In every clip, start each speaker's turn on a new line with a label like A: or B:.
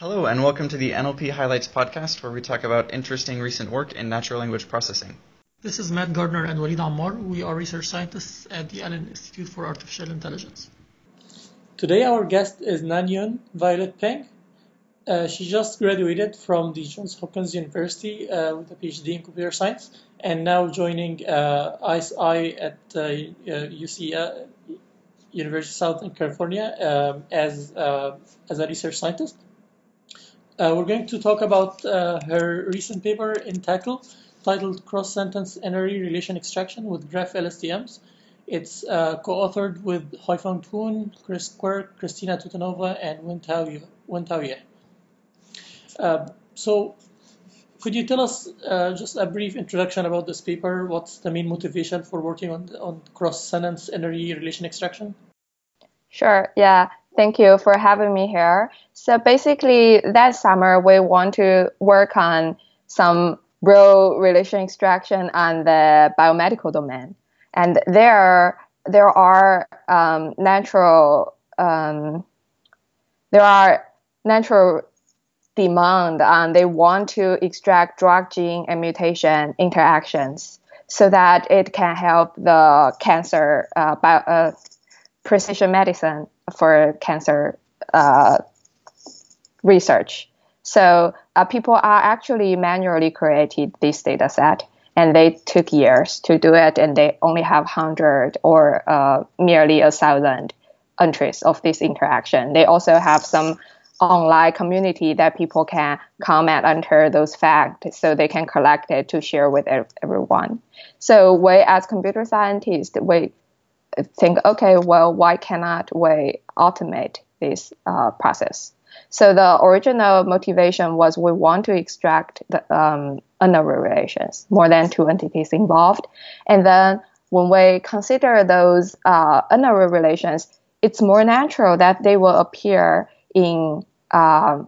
A: Hello, and welcome to the NLP Highlights podcast, where we talk about interesting recent work in natural language processing.
B: This is Matt Gardner and Waleed Ammar. We are research scientists at the Allen Institute for Artificial Intelligence.
C: Today, our guest is Nanyun Violet Peng. Uh, she just graduated from the Johns Hopkins University uh, with a PhD in computer science and now joining uh, ICE at UC uh, uh, University of Southern California um, as, uh, as a research scientist. We're going to talk about her recent paper in Title titled Cross-Sentence N-ary Relation Extraction with Graph LSTMs. It's co-authored with Hoifung Poon, Chris Quirk, Kristina Toutanova, and Wen-tau Yih. Uh, so could you tell us uh, just a brief introduction about this paper? What's the main motivation for working on, on cross-sentence n-ary relation extraction?
D: Sure, yeah. Thank you for having me here. So basically, that summer, we want to work on some real relation extraction on the biomedical domain. And there, there are um, natural, um, there are natural demand and they want to extract drug gene and mutation interactions so that it can help the cancer uh, bio, uh, precision medicine for cancer uh, research. So uh, people are actually manually created this data set and they took years to do it and they only have 100 or uh, merely a thousand entries of this interaction. They also have some online community that people can comment under those facts so they can collect it to share with everyone. So we as computer scientists, we think, okay, well, why cannot we automate this uh, process? So the original motivation was we want to extract the um, relations, more than two entities involved. And then when we consider those uh, relations, it's more natural that they will appear in uh,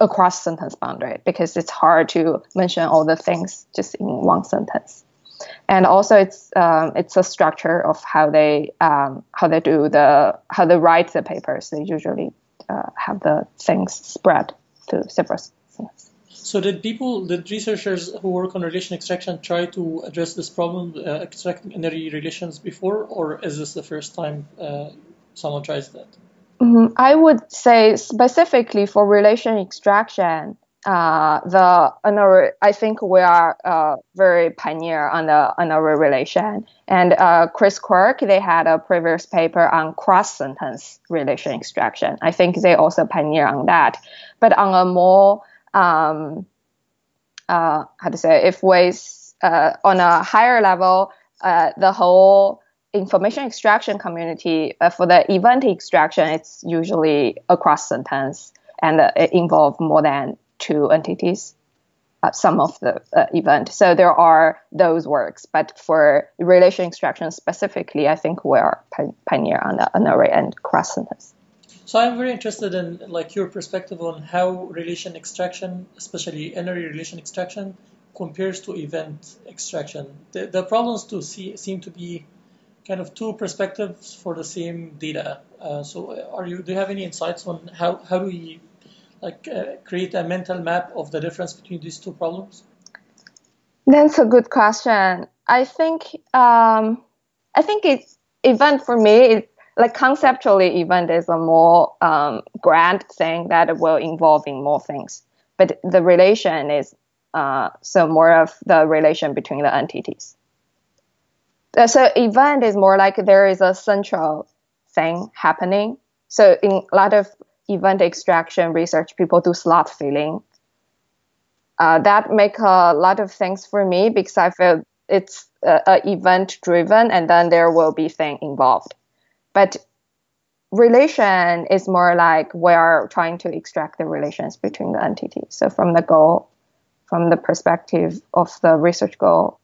D: across sentence boundary because it's hard to mention all the things just in one sentence. And also, it's um, it's a structure of how they um, how they do the how they write the papers. They usually uh, have the things spread to several sentences.
C: So did people, did researchers who work on relation extraction try to address this problem, uh, extracting n-ary relations before, or is this the first time uh, someone tries that?
D: Mm-hmm. I would say specifically for relation extraction, uh, the another, I think we are uh, very pioneer on the another relation. And uh, Chris Quirk, they had a previous paper on cross sentence relation extraction. I think they also pioneer on that. But on a more um, uh, how to say, if we uh, on a higher level, the whole information extraction community, for the event extraction, it's usually across sentence and it involves more than two entities. Uh, some of the uh, event. So there are those works, but for relation extraction specifically, I think we are pioneer on the n-ary and cross sentence.
C: So I'm very interested in like your perspective on how relation extraction, especially n-ary relation extraction, compares to event extraction. The, the problems to see seem to be kind of two perspectives for the same data. Uh, so, uh, are you do you have any insights on how how do we like uh, create a mental map of the difference between these two problems?
D: That's a good question. I think um, I think it's event for me is like conceptually event is a more um, grand thing that will involve in more things, but the relation is uh, so more of the relation between the entities. Uh, so event is more like there is a central thing happening. So in a lot of event extraction research, people do slot filling. Uh, that make a lot of things for me because I feel it's uh, event driven and then there will be thing involved. But relation is more like we are trying to extract the relations between the entities. So from the goal, from the perspective of the research goal,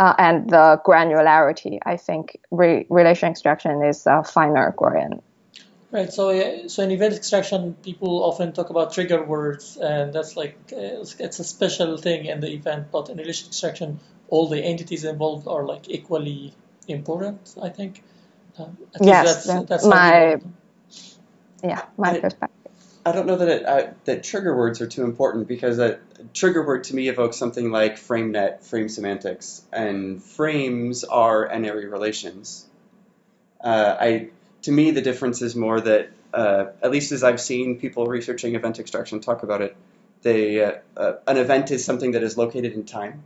D: uh, and the granularity. I think re- relation extraction is a finer grain.
C: Right. So, so in event extraction, people often talk about trigger words, and that's like it's, it's a special thing in the event. But in relation extraction, all the entities involved are like equally important. I think.
D: Um, yes, that's, that's my yeah my perspective.
E: I don't know that it, uh, that trigger words are too important because a trigger word to me evokes something like FrameNet, frame semantics, and frames are n-ary relations. Uh, I to me the difference is more that uh, at least as I've seen people researching event extraction talk about it, they uh, uh, an event is something that is located in time,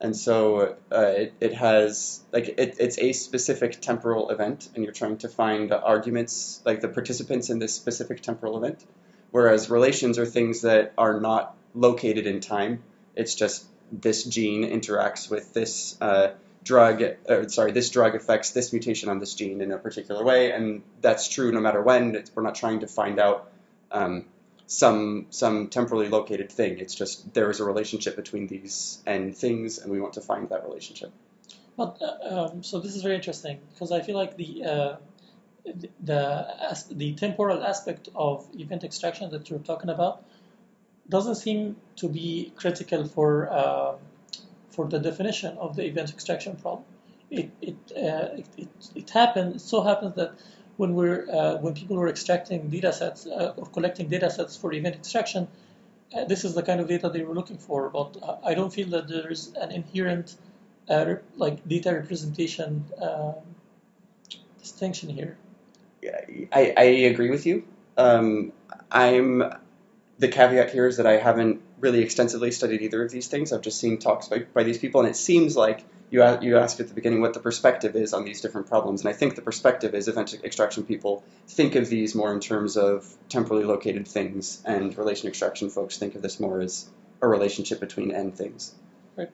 E: and so uh, it, it has like it, it's a specific temporal event, and you're trying to find arguments like the participants in this specific temporal event. Whereas relations are things that are not located in time. It's just this gene interacts with this uh, drug. Or, sorry, this drug affects this mutation on this gene in a particular way, and that's true no matter when. It's, we're not trying to find out. Um, some some temporally located thing. It's just there is a relationship between these and things, and we want to find that relationship.
C: But uh, um, so this is very interesting because I feel like the uh, the the temporal aspect of event extraction that you're talking about doesn't seem to be critical for uh, for the definition of the event extraction problem. It it, uh, it, it, it happens. It so happens that when we're uh, when people were extracting data sets uh, or collecting data sets for event extraction, uh, this is the kind of data they were looking for. But I don't feel that there is an inherent uh, like data representation um, distinction here.
E: I, I agree with you. Um, I'm the caveat here is that I haven't really extensively studied either of these things. I've just seen talks by, by these people, and it seems like you, you asked at the beginning what the perspective is on these different problems. And I think the perspective is event extraction people think of these more in terms of temporally located things, and relation extraction folks think of this more as a relationship between end things.
C: Right.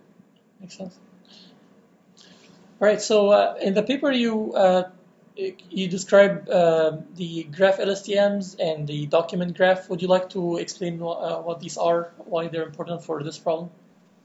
C: Makes sense. All right. So uh, in the paper, you uh, you describe uh, the graph LSTMs and the document graph. Would you like to explain uh, what these are, why they're important for this problem?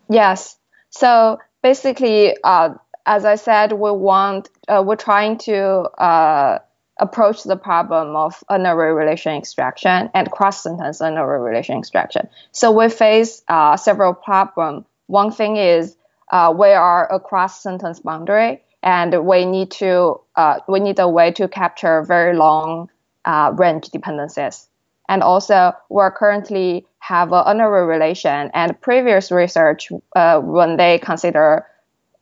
D: Yes. So basically, uh, as I said, we want uh, we're trying to uh, approach the problem of n-ary relation extraction and cross-sentence n-ary relation extraction. So we face uh, several problems. One thing is we are a cross-sentence boundary, and we need to uh, we need a way to capture very long range dependencies. And also, we're currently have an n-ary relation. And previous research, uh, when they consider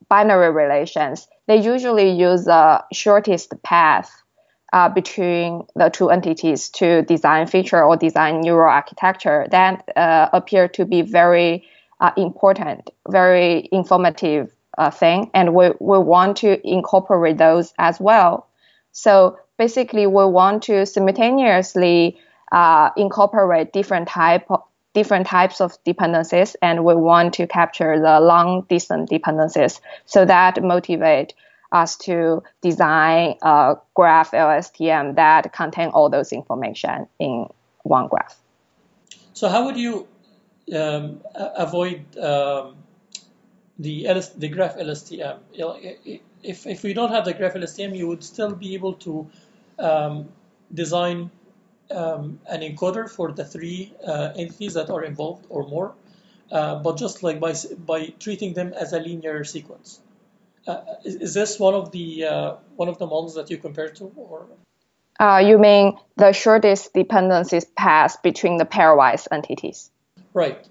D: binary relations, they usually use the shortest path uh, between the two entities to design feature or design neural architecture that uh, appear to be very uh, important, very informative uh, thing. And we, we want to incorporate those as well. So basically, we want to simultaneously uh, incorporate different type different types of dependencies, and we want to capture the long distance dependencies so that motivate us to design a graph LSTM that contain all those information in one graph.
C: So how would you um, avoid um, the LS, the graph LSTM? If if we don't have the graph LSTM, you would still be able to um, design um, an encoder for the three uh, entities that are involved or more, uh, but just like by by treating them as a linear sequence. Uh, is, is, this one of the uh, one of the models that you compare to, or?
D: Uh, you mean the shortest dependencies path between the pairwise entities?
C: Right.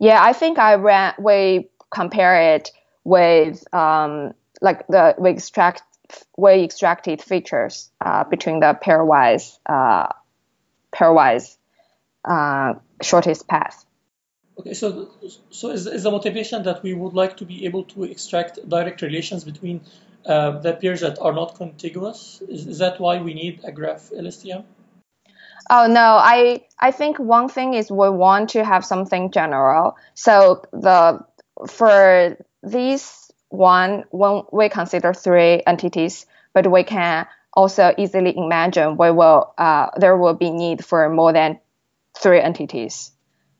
D: Yeah, I think I ran. We compare it with um, like the we extract we extracted features uh, between the pairwise uh, pairwise uh, shortest path.
C: Okay, so so is, is the motivation that we would like to be able to extract direct relations between uh, the pairs that are not contiguous? Is, is that why we need a graph LSTM?
D: Oh no, I I think one thing is we want to have something general. So the for these one when we consider three entities, but we can also easily imagine we will uh, there will be need for more than three entities.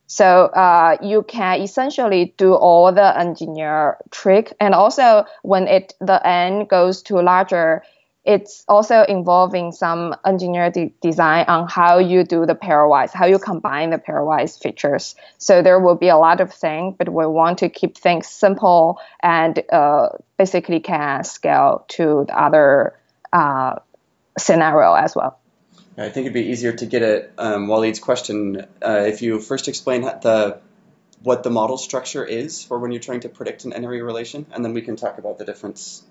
D: So uh, you can essentially do all the engineer trick, and also when it the n goes to larger, it's also involving some engineer de- design on how you do the pairwise, how you combine the pairwise features. So there will be a lot of things, but we want to keep things simple and uh, basically can scale to the other uh, scenario as well.
E: I think it'd be easier to get at um, Waleed's question uh, if you first explain the what the model structure is for when you're trying to predict an n-ary relation, and then we can talk about the difference.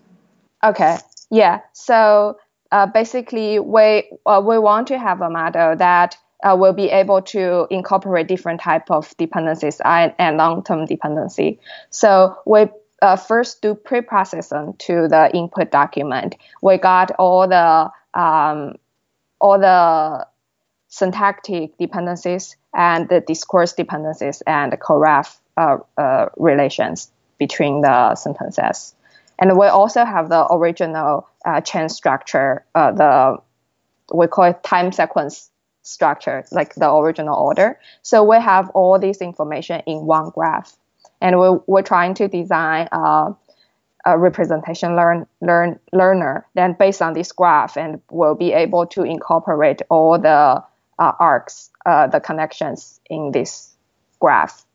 D: Okay. Yeah. So uh, basically, we uh, we want to have a model that uh, will be able to incorporate different type of dependencies and, and long-term dependency. So we uh, first do pre-processing to the input document. We got all the um, all the syntactic dependencies and the discourse dependencies and the coref uh, uh, relations between the sentences. And we also have the original uh, chain structure, uh, the we call it time sequence structure, like the original order. So we have all this information in one graph, and we're, we're trying to design a, a representation learn, learn learner. Then based on this graph, and we'll be able to incorporate all the uh, arcs, uh, the connections in this graph.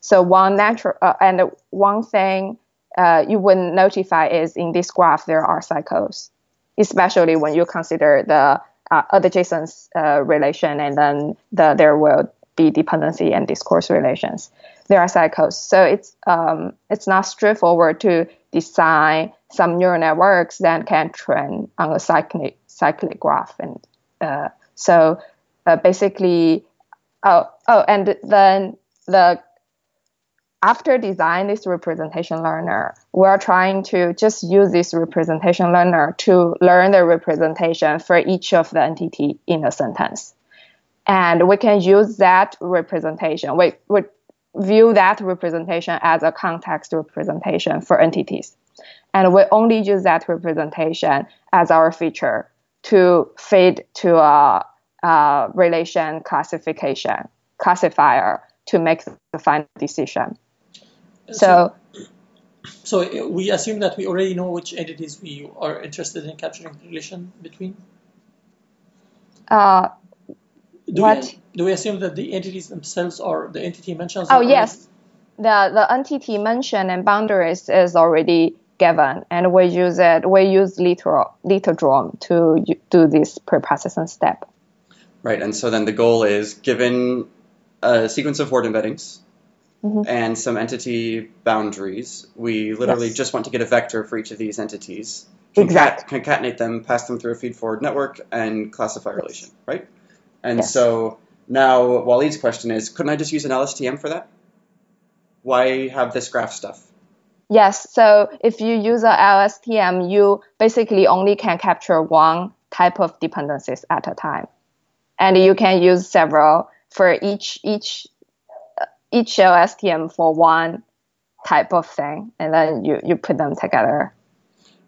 D: So one natural uh, and one thing uh, you would notify is in this graph there are cycles, especially when you consider the uh, adjacent uh, relation and then the, there will be dependency and discourse relations. There are cycles, so it's um, it's not straightforward to design some neural networks that can train on a cyclic cyclic graph, and uh, so uh, basically, oh oh, and then the after design this representation learner, we're trying to just use this representation learner to learn the representation for each of the entity in a sentence. And we can use that representation. We, we view that representation as a context representation for entities. And we only use that representation as our feature to feed to a, a relation classification classifier to make the final decision. So,
C: so we assume that we already know which entities we are interested in capturing the relation between.
D: Uh,
C: do
D: what?
C: We, do we assume that the entities themselves are the entity mentions?
D: Oh yes, the the entity mention and boundaries is already given, and we use it. We use literal Literome to do this preprocessing step.
E: Right, and so then the goal is given a sequence of word embeddings
D: Mhm.
E: and some entity boundaries. We literally
D: Yes.
E: just want to get a vector for each of these entities,
D: Exact.
E: concatenate them, pass them through a feed forward network, and classify a relation, right? And
D: Yes.
E: so now Waleed's question is, couldn't I just use an LSTM for that? Why have this graph stuff?
D: Yes. So if you use a LSTM, you basically only can capture one type of dependencies at a time, and you can use several for each each each LSTM for one type of thing, and then you you put them together.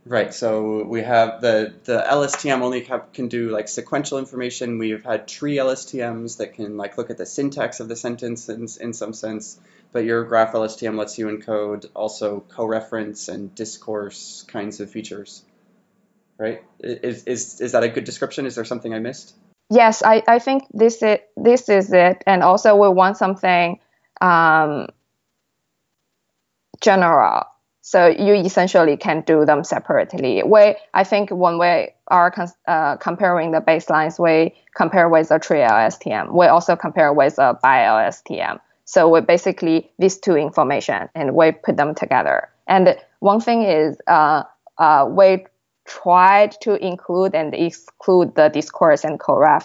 E: Right. So we have the the LSTM only have, can do like sequential information. We've had tree LSTMs that can like look at the syntax of the sentence in, in some sense. But your graph LSTM lets you encode also co-reference and discourse kinds of features. Right? Is is is that a good description? Is there something I missed?
D: Yes, I, I think this is this is it, and also we want something um, general. So you essentially can do them separately. We I think when we are uh, comparing the baselines, we compare with a tree LSTM. We also compare with a bi LSTM. So we basically these two information and we put them together. And one thing is uh, uh, we tried to include and exclude the discourse and coref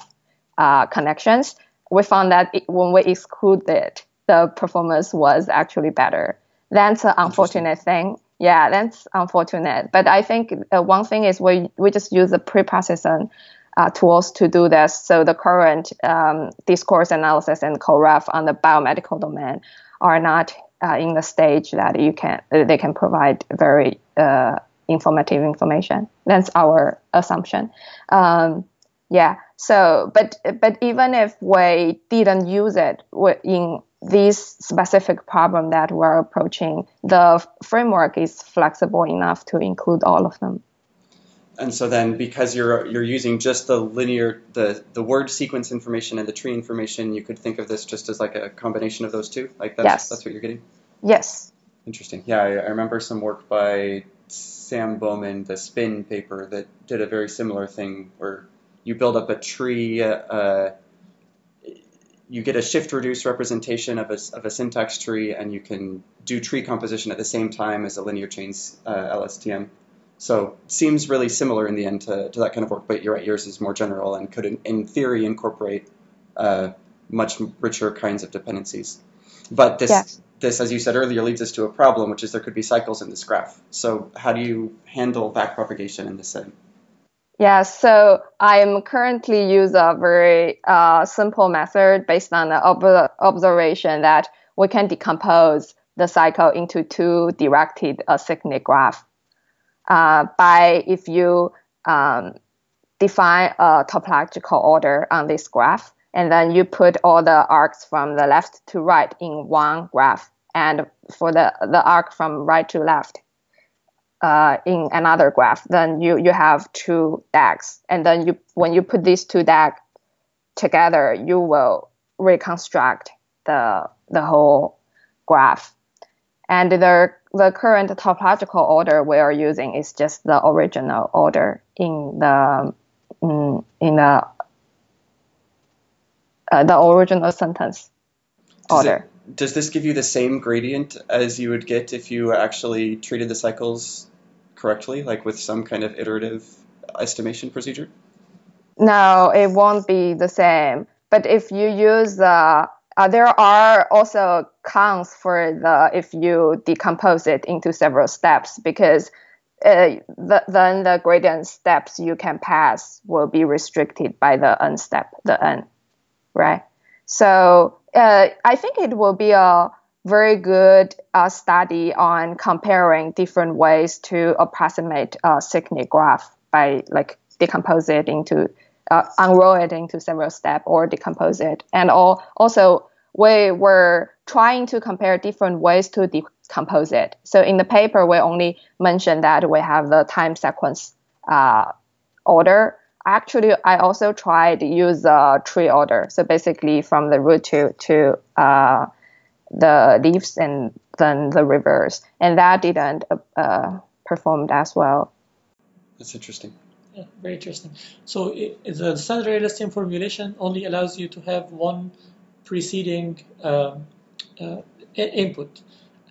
D: uh, connections. We found that it, when we exclude excluded, the performance was actually better. That's an unfortunate thing. Yeah, that's unfortunate. But I think uh, one thing is we we just use the pre-processing uh, tools to do this. So the current um, discourse analysis and coref on the biomedical domain are not uh, in the stage that you can they can provide very uh, informative information. That's our assumption. Um, yeah. So, but but even if we didn't use it in this specific problem that we're approaching, the framework is flexible enough to include all of them.
E: And so then, because you're you're using just the linear the the word sequence information and the tree information, you could think of this just as like a combination of those two. Like that's
D: Yes.
E: that's what you're getting.
D: Yes.
E: Interesting. Yeah, I, I remember some work by Sam Bowman, the SPINN paper, that did a very similar thing where you build up a tree. Uh, you get a shift reduce representation of a, of a syntax tree, and you can do tree composition at the same time as a linear chains uh, LSTM. So seems really similar in the end to, to that kind of work, but you're right, yours is more general and could, in, in theory, incorporate uh, much richer kinds of dependencies. But this, yes. this, as you said earlier, leads us to a problem, which is there could be cycles in this graph. So how do you handle backpropagation in this setting?
D: Yeah, so I'm currently use a very uh, simple method based on the ob- observation that we can decompose the cycle into two directed acyclic graph. Uh, by if you um, define a topological order on this graph, and then you put all the arcs from the left to right in one graph, and for the the arc from right to left uh, in another graph, then you, you have two DAGs. And then you when you put these two DAG together, you will reconstruct the the whole graph. And the the current topological order we are using is just the original order in the mm, in the uh, the original sentence
E: does
D: order.
E: Does this give you the same gradient as you would get if you actually treated the cycles correctly, like with some kind of iterative estimation procedure?
D: No, it won't be the same. But if you use the, uh, there are also counts for the if you decompose it into several steps because uh, the, then the gradient steps you can pass will be restricted by the n step, the n, right? So uh, I think it will be a very good uh, study on comparing different ways to approximate a cyclic graph by like decompose it into uh, unroll it into several steps or decompose it. And all, also we were trying to compare different ways to decompose it. So in the paper we only mentioned that we have the time sequence uh, order actually i also tried use a tree order so basically from the root to to uh, the leaves and then the rivers, and that didn't uh, performed as well.
E: That's interesting.
C: Yeah, very interesting. So it, the standard LSTM formulation only allows you to have one preceding um, uh, input.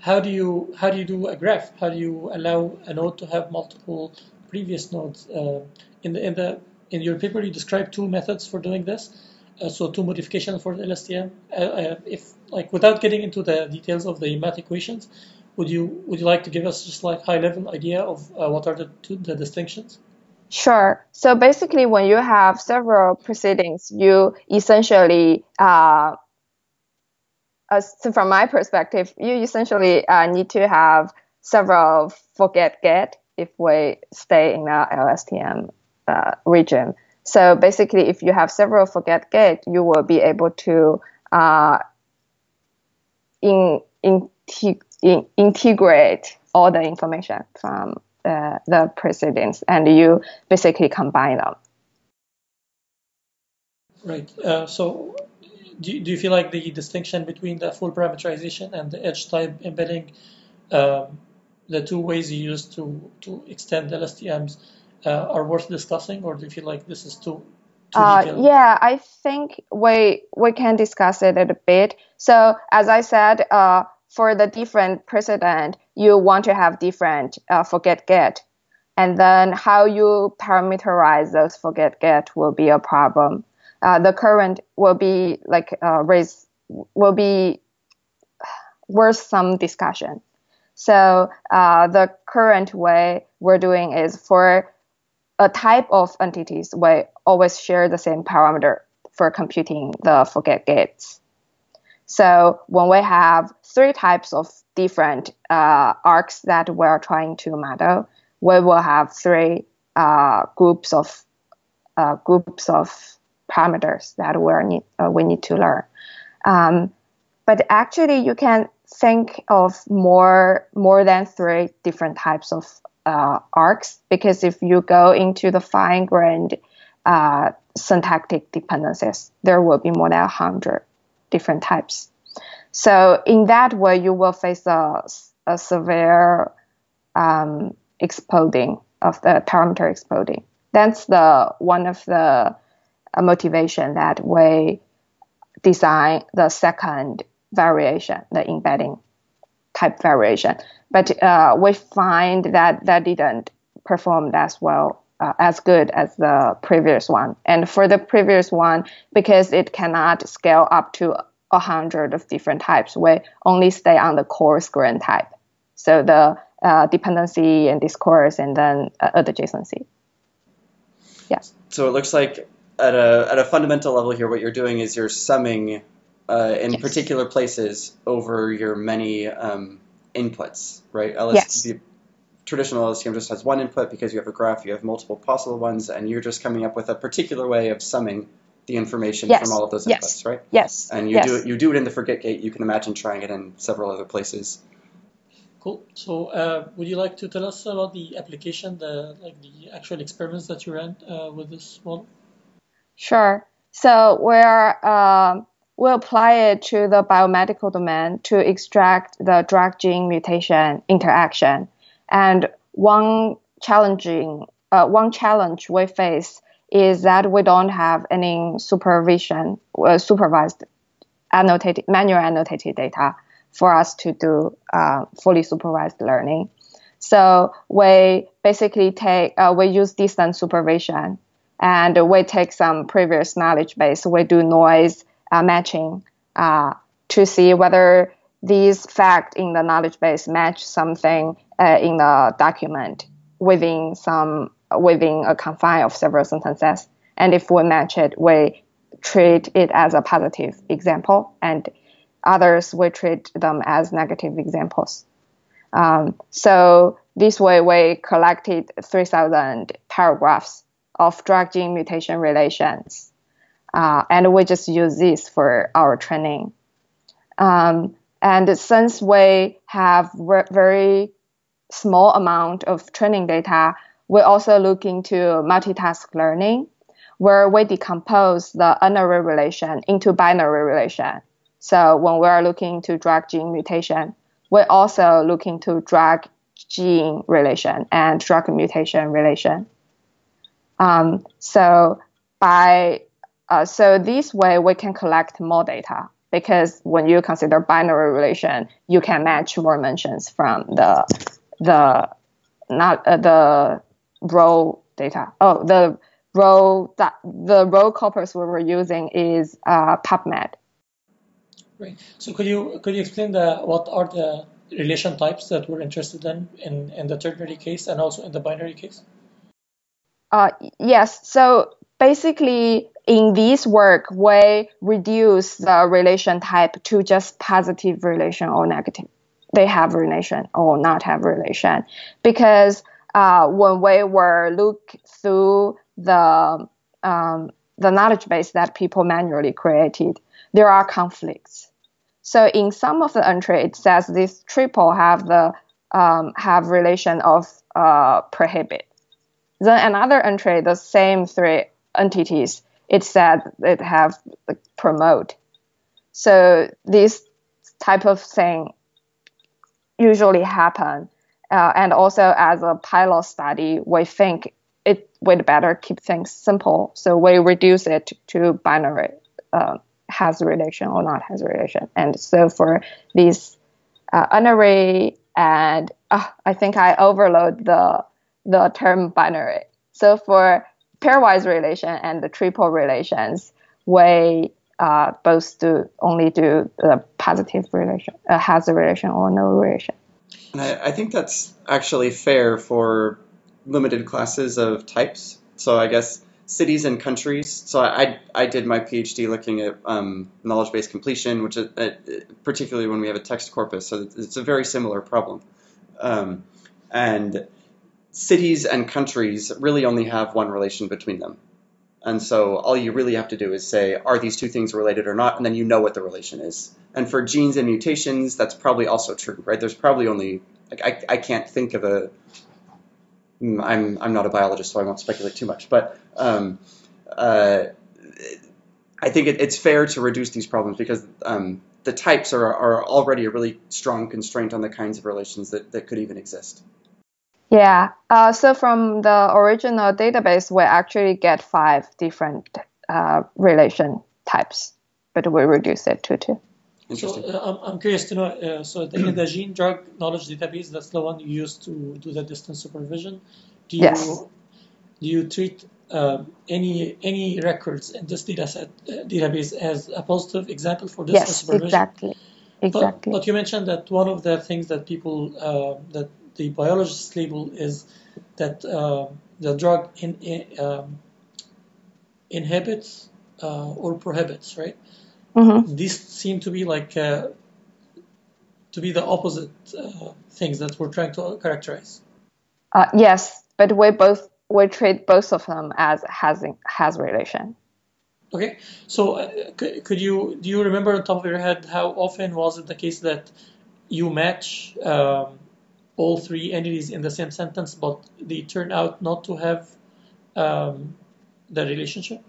C: How do you how do you do a graph? How do you allow a node to have multiple previous nodes? Uh, in the in the in your paper, you describe two methods for doing this. Uh, so two modifications for the LSTM. Uh, uh, if like without getting into the details of the math equations, would you would you like to give us just like high level idea of uh, what are the two, the distinctions?
D: Sure. So basically, when you have several proceedings, you essentially, uh, so from my perspective, you essentially uh, need to have several forget get if we stay in the LSTM uh, region. So basically, if you have several forget get, you will be able to uh, in, in, in, integrate all the information from uh, the precedents and you basically combine them.
C: Right. Uh, so do, do you feel like the distinction between the full parameterization and the edge type embedding, um, the two ways you use to, to extend LSTMs, are worth discussing, or do you feel like this is too? too
D: uh, yeah, I think we we can discuss it a bit. So as I said, uh, for the different precedent, you want to have different uh, forget get, and then how you parameterize those forget get will be a problem. Uh, the current will be like uh, raise will be worth some discussion. So uh, the current way we're doing is for a type of entities we always share the same parameter for computing the forget gates. So when we have three types of different uh, arcs that we're trying to model, we will have three uh, groups of uh, groups of parameters that we need uh, we need to learn. Um, but actually, you can think of more more than three different types of uh, arcs because if you go into the fine grained uh, syntactic dependencies, there will be more than 100 different types. So in that way, you will face a, a severe um, exploding of the parameter exploding. That's the one of the uh, motivation that we design the second variation, the embedding type variation. But uh, we find that that didn't perform as well, uh, as good as the previous one. And for the previous one, because it cannot scale up to a hundred of different types, we only stay on the core screen type. So the uh, dependency and discourse and then uh, adjacency. Yeah.
E: So it looks like at a at a fundamental level here, what you're doing is you're summing uh, in
D: Yes.
E: particular places over your many um, inputs, right? LS,
D: Yes.
E: The traditional LSTM just has one input because you have a graph, you have multiple possible ones, and you're just coming up with a particular way of summing the information
D: Yes.
E: from all of those
D: Yes.
E: inputs, right?
D: Yes.
E: And you
D: yes.
E: do it, you do it in the forget gate. You can imagine trying it in several other places.
C: Cool. So, uh, would you like to tell us about the application, the like the actual experiments that you ran uh, with this model?
D: Sure. So we're um, we apply it to the biomedical domain to extract the drug gene mutation interaction. And one challenging uh, one challenge we face is that we don't have any supervision uh, supervised annotated manual annotated data for us to do uh, fully supervised learning. So we basically take uh, we use distant supervision and we take some previous knowledge base. We do noise uh, matching uh, to see whether these facts in the knowledge base match something uh, in the document within some within a confine of several sentences. And if we match it, we treat it as a positive example, and others we treat them as negative examples. Um, so this way, we collected 3,000 paragraphs of drug gene mutation relations. Uh, and we just use this for our training. Um, and since we have re- very small amount of training data, we also look into multitask learning, where we decompose the unary relation into binary relation. So when we are looking to drug gene mutation, we also look into drug gene relation and drug mutation relation. Um, so by uh, so this way we can collect more data because when you consider binary relation, you can match more mentions from the the not uh, the row data. Oh, the row that the row corpus we were using is uh, PubMed.
C: Right. So, could you could you explain the what are the relation types that we're interested in in, in the ternary case and also in the binary case?
D: Uh, yes. So basically, in this work, we reduce the relation type to just positive relation or negative. They have relation or not have relation, because uh, when we were look through the um, the knowledge base that people manually created, there are conflicts. So in some of the entry, it says this triple have the um, have relation of uh, prohibit. Then another entry, the same three entities, it said it have the promote. So this type of thing usually happen. Uh, and also as a pilot study, we think it would better keep things simple. So we reduce it to binary, uh, has relation or not has relation. And so for these uh, and uh, I think I overload the the term binary. So for pairwise relation and the triple relations, we uh, both do only do the positive relation, uh, has a relation or no relation.
E: And I, I think that's actually fair for limited classes of types. So I guess cities and countries. So I, I did my PhD looking at um, knowledge-based completion, which is, uh, particularly when we have a text corpus. So it's a very similar problem. Um, and cities and countries really only have one relation between them. And so all you really have to do is say, are these two things related or not? And then you know what the relation is. And for genes and mutations, that's probably also true, right? There's probably only, like, I, I can't think of a, I'm, I'm not a biologist, so I won't speculate too much. But um, uh, I think it, it's fair to reduce these problems because um, the types are, are already a really strong constraint on the kinds of relations that, that could even exist.
D: Yeah. Uh, so from the original database, we actually get five different uh, relation types, but we reduce it to two.
C: So
E: Interesting.
C: uh, I'm, I'm curious to know. Uh, so the, the gene drug knowledge database, that's the one you use to do the distance supervision. Do you
D: Yes.
C: do you treat um, any any records in this data set uh, database as a positive example for distance
D: Yes,
C: supervision?
D: exactly,
C: But,
D: exactly.
C: but you mentioned that one of the things that people uh, that the biologists label is that uh, the drug in, in, um, inhibits uh, or prohibits, right?
D: hmm
C: These seem to be like uh, to be the opposite uh, things that we're trying to characterize.
D: Uh, yes, but we both we treat both of them as has has relation.
C: Okay, so uh, could, could you do you remember on top of your head how often was it the case that you match um, all three entities in the same sentence, but they turn out not to have um, the relationship?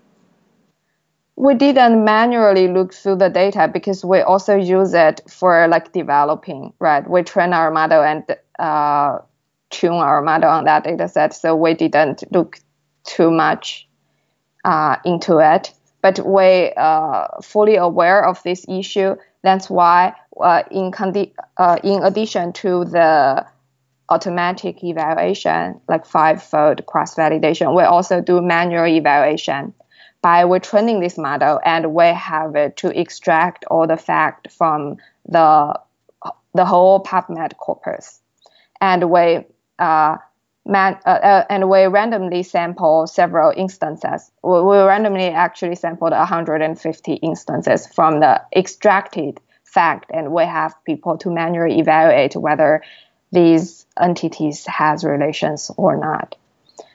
D: We didn't manually look through the data because we also use it for like developing, right? We train our model and uh, tune our model on that data set, so we didn't look too much uh, into it. But we uh, fully aware of this issue. That's why, uh, in condi- uh, in addition to the automatic evaluation, like five-fold cross-validation, we also do manual evaluation. By we training this model and we have it to extract all the fact from the the whole PubMed corpus, and we uh, man, uh, uh, and we randomly sample several instances. We, we randomly actually sampled 150 instances from the extracted fact, and we have people to manually evaluate whether these entities has relations or not.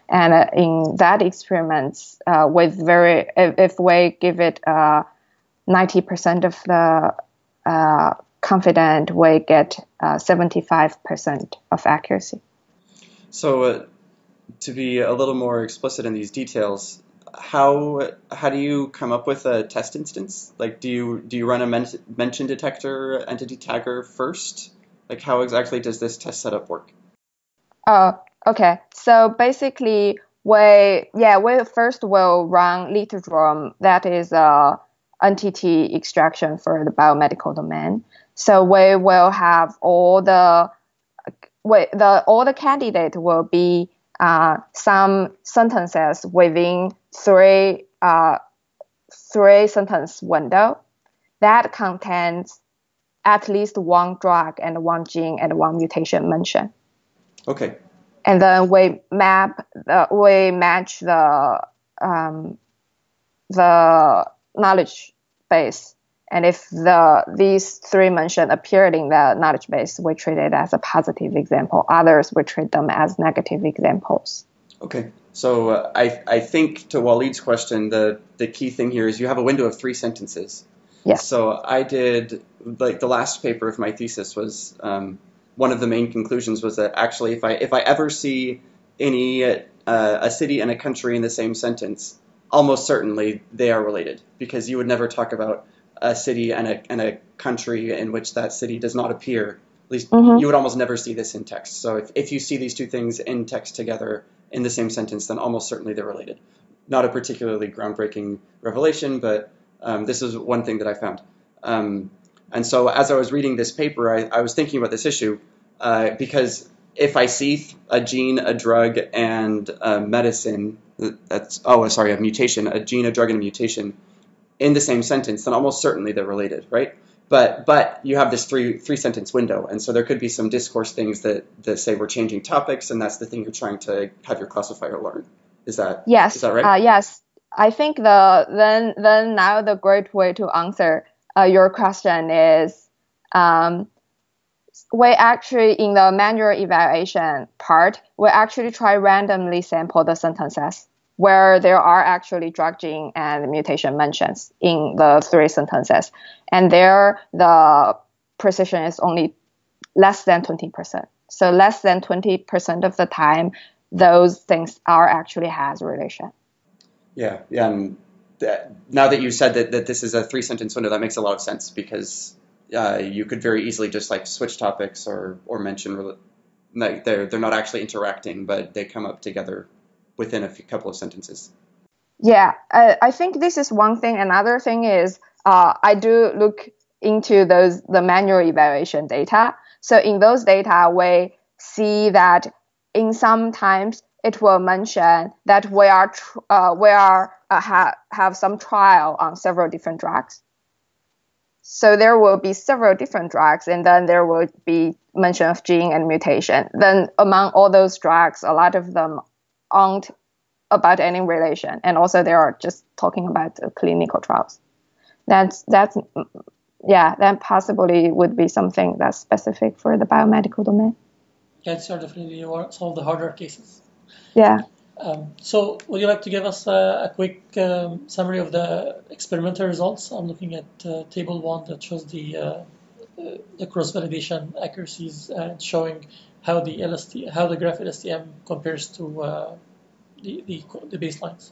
D: And uh, in that experiments, uh, with very, if, if we give it uh, 90% of the uh, confident, we get uh, 75% of accuracy.
E: So, to be a little more explicit in these details, how how do you come up with a test instance? Like, do you do you run a men- mention detector entity tagger first? Like, how exactly does this test setup work?
D: Uh, okay. So basically, we yeah we first will run Literome. That is a entity extraction for the biomedical domain. So we will have all the we, the all the candidate will be uh, some sentences within three uh, three sentence window that contains at least one drug and one gene and one mutation mentioned
E: Okay.
D: and then we map the we match the um, the knowledge base and if the these three mentioned appeared in the knowledge base we treat it as a positive example others we treat them as negative examples
E: Okay. So uh, I I think to Waleed's question, the the key thing here is you have a window of three sentences. So I did like the last paper of my thesis was um, one of the main conclusions was that actually if I if I ever see any uh, a city and a country in the same sentence, almost certainly they are related because you would never talk about a city and a and a country in which that city does not appear. At least
D: Mhm.
E: you would almost never see this in text. So if, if you see these two things in text together in the same sentence, then almost certainly they're related. Not a particularly groundbreaking revelation, but um, this is one thing that I found. Um, and so as I was reading this paper, I, I was thinking about this issue uh, because if I see a gene, a drug, and a medicine, that's, oh, sorry, a mutation, a gene, a drug, and a mutation in the same sentence, then almost certainly they're related, right? But but you have this three three sentence window, and so there could be some discourse things that, that say we're changing topics, and that's the thing you're trying to have your classifier learn. Is that
D: yes
E: Is that right?
D: uh, yes i think the then then now the great way to answer uh, your question is um, we actually in the manual evaluation part we actually try randomly sample the sentences where there are actually drug gene and mutation mentions in the three sentences. And there the precision is only less than 20% so less than 20% of the time those things are actually has relation
E: Yeah, yeah. And that, now that you said that, that this is a three sentence window, that makes a lot of sense because uh, you could very easily just like switch topics or or mention like they're they're not actually interacting, but they come up together within a few, couple of sentences.
D: Yeah, I, I think this is one thing. Another thing is uh, I do look into those the manual evaluation data. So in those data, we see that in some times it will mention that we are uh, we are uh, ha- have some trial on several different drugs. So there will be several different drugs, and then there will be mention of gene and mutation. Then among all those drugs, a lot of them aren't about any relation, and also they are just talking about clinical trials. That's that's yeah, that possibly would be something that's specific for the biomedical domain.
C: That's some of the harder cases.
D: Yeah.
C: Um, so, would you like to give us a, a quick um, summary of the experimental results? I'm looking at uh, table one that shows the uh, uh, the cross validation accuracies and showing how the LST how the graph LSTM compares to uh, the, the the baselines.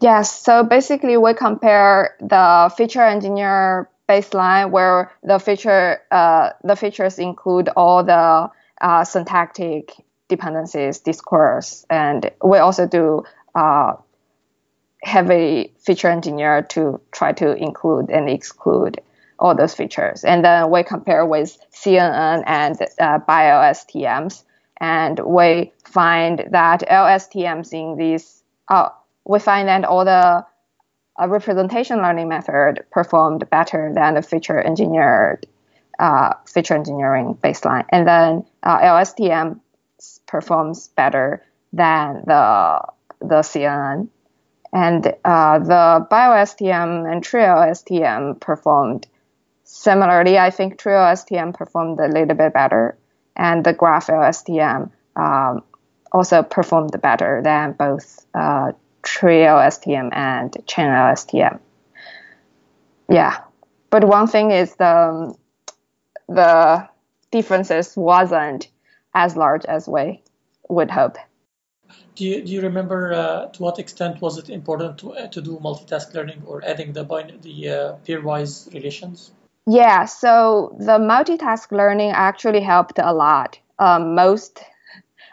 D: Yes. So basically, we compare the feature engineer baseline where the feature uh, the features include all the uh, syntactic dependencies, discourse, and we also do uh, heavy feature engineer to try to include and exclude all those features. And then we compare with CNN and uh, Bi-LSTMs, and we find that LSTMs in these, uh, we find that all the uh, representation learning method performed better than the feature engineered uh, feature engineering baseline. And then uh, LSTM performs better than the the CNN. And uh, the Bi-LSTM and tree-LSTM performed similarly. I think tree-LSTM performed a little bit better, and the graph-LSTM um, also performed better than both uh, tree-LSTM and chain-LSTM. Yeah, but one thing is the the differences wasn't as large as we would hope.
C: Do you, do you remember uh, to what extent was it important to, uh, to do multitask learning or adding the, the uh, pairwise relations?
D: Yeah, so the multitask learning actually helped a lot. Um, most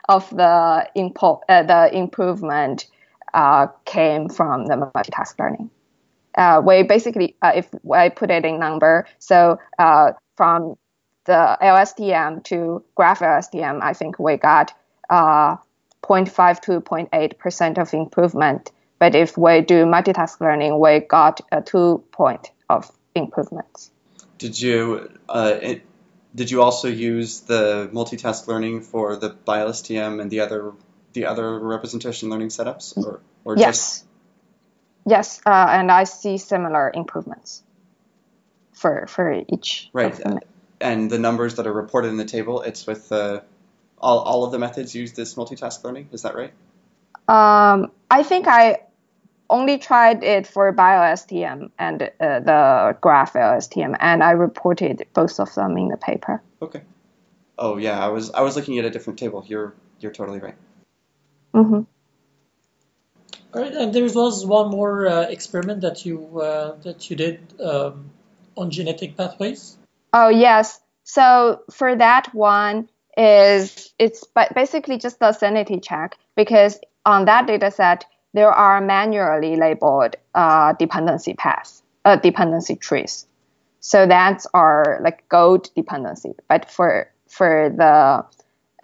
D: of the, impo- uh, the improvement uh, came from the multitask learning. Uh, we basically, if I put it in number, so from the LSTM to graph LSTM, I think we got uh, 0.5 to 0.8% of improvement. But if we do multitask learning, we got a two point of improvements.
E: Did you uh, it, did you also use the multitask learning for the Bi-LSTM and the other the other representation learning setups, or, or
D: yes,
E: just...
D: yes, uh, and I see similar improvements for for each.
E: Right and the numbers that are reported in the table, it's with uh, all, all of the methods use this multitask learning. Is that right?
D: Um, I think I only tried it for Bi-LSTM and uh, the graph LSTM, and I reported both of them in the paper.
E: Okay. Oh yeah, I was I was looking at a different table. You're you're totally right.
D: Mm-hmm.
C: All right, and there was one more uh, experiment that you uh, that you did um, on genetic pathways.
D: Oh yes. So for that one is it's basically just a sanity check because on that data set there are manually labeled uh, dependency paths, uh, dependency trees. So that's our like gold dependency. But for for the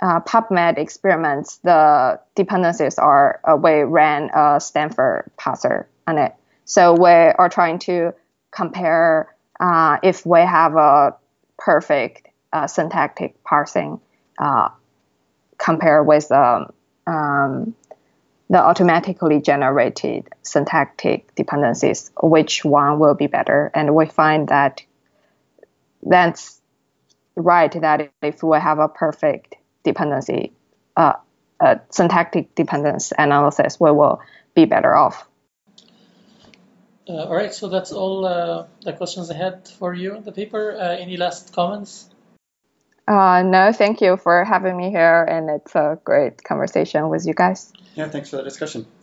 D: uh, PubMed experiments, the dependencies are uh, we ran a Stanford parser on it. So we are trying to compare uh, if we have a perfect uh, syntactic parsing uh, compared with um, um, the automatically generated syntactic dependencies, which one will be better? And we find that that's right that if we have a perfect dependency, uh, syntactic dependence analysis, we will be better off.
C: Uh, all right, so that's all uh, the questions I had for you in the paper. Uh, any last comments?
D: Uh, no, thank you for having me here, and it's a great conversation with you guys.
E: Yeah, thanks for the discussion.